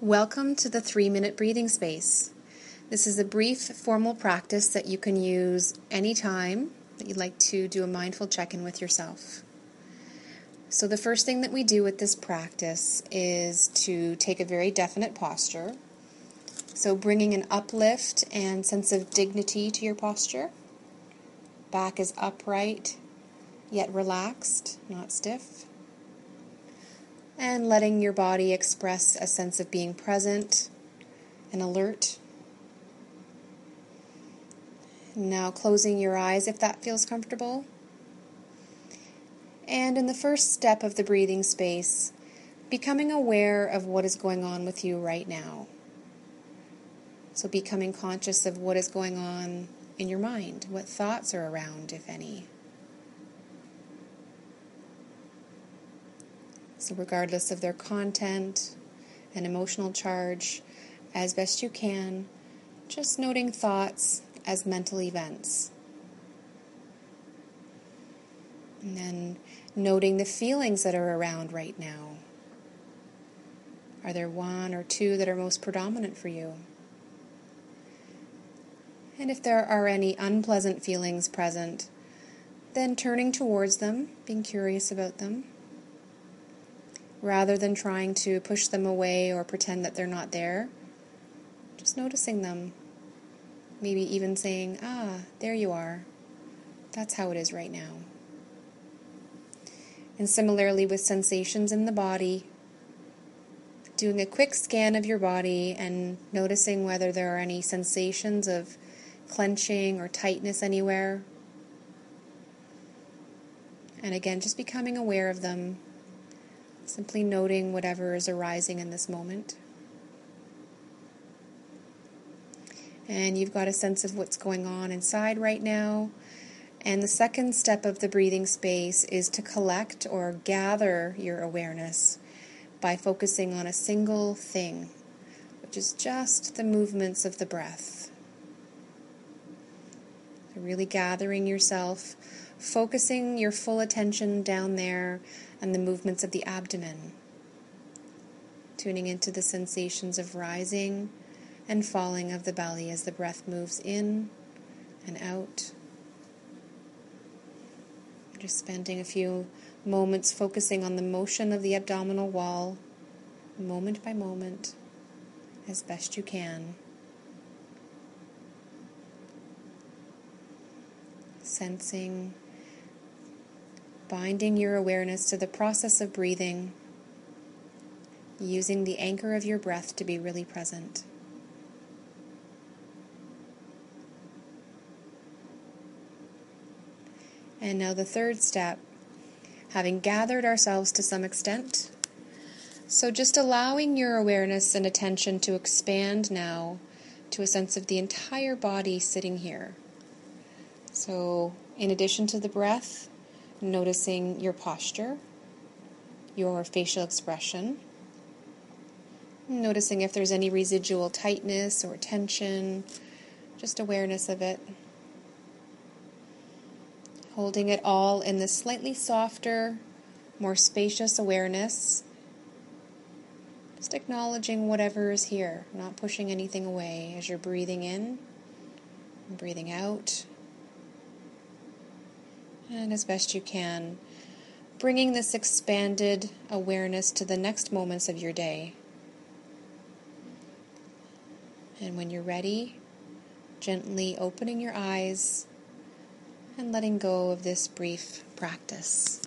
Welcome to the three minute breathing space. This is a brief formal practice that you can use anytime that you'd like to do a mindful check in with yourself. So, the first thing that we do with this practice is to take a very definite posture. So, bringing an uplift and sense of dignity to your posture. Back is upright, yet relaxed, not stiff and letting your body express a sense of being present and alert. Now, closing your eyes if that feels comfortable. And in the first step of the breathing space, becoming aware of what is going on with you right now. So, becoming conscious of what is going on in your mind, what thoughts are around, if any. So, regardless of their content and emotional charge, as best you can, just noting thoughts as mental events. And then noting the feelings that are around right now. Are there one or two that are most predominant for you? And if there are any unpleasant feelings present, then turning towards them, being curious about them rather than trying to push them away or pretend that they're not there. Just noticing them. Maybe even saying, ah, there you are. That's how it is right now. And similarly with sensations in the body, doing a quick scan of your body and noticing whether there are any sensations of clenching or tightness anywhere. And again, just becoming aware of them Simply noting whatever is arising in this moment. And you've got a sense of what's going on inside right now. And the second step of the breathing space is to collect or gather your awareness by focusing on a single thing, which is just the movements of the breath. Really gathering yourself, focusing your full attention down there and the movements of the abdomen. Tuning into the sensations of rising and falling of the belly as the breath moves in and out. Just spending a few moments focusing on the motion of the abdominal wall, moment by moment, as best you can. Sensing binding your awareness to the process of breathing, using the anchor of your breath to be really present. And now the third step, having gathered ourselves to some extent. So just allowing your awareness and attention to expand now to a sense of the entire body sitting here. So, in addition to the breath, noticing your posture, your facial expression, noticing if there's any residual tightness or tension, just awareness of it. Holding it all in this slightly softer, more spacious awareness. Just acknowledging whatever is here, not pushing anything away as you're breathing in breathing out and as best you can, bringing this expanded awareness to the next moments of your day. And when you're ready, gently opening your eyes and letting go of this brief practice.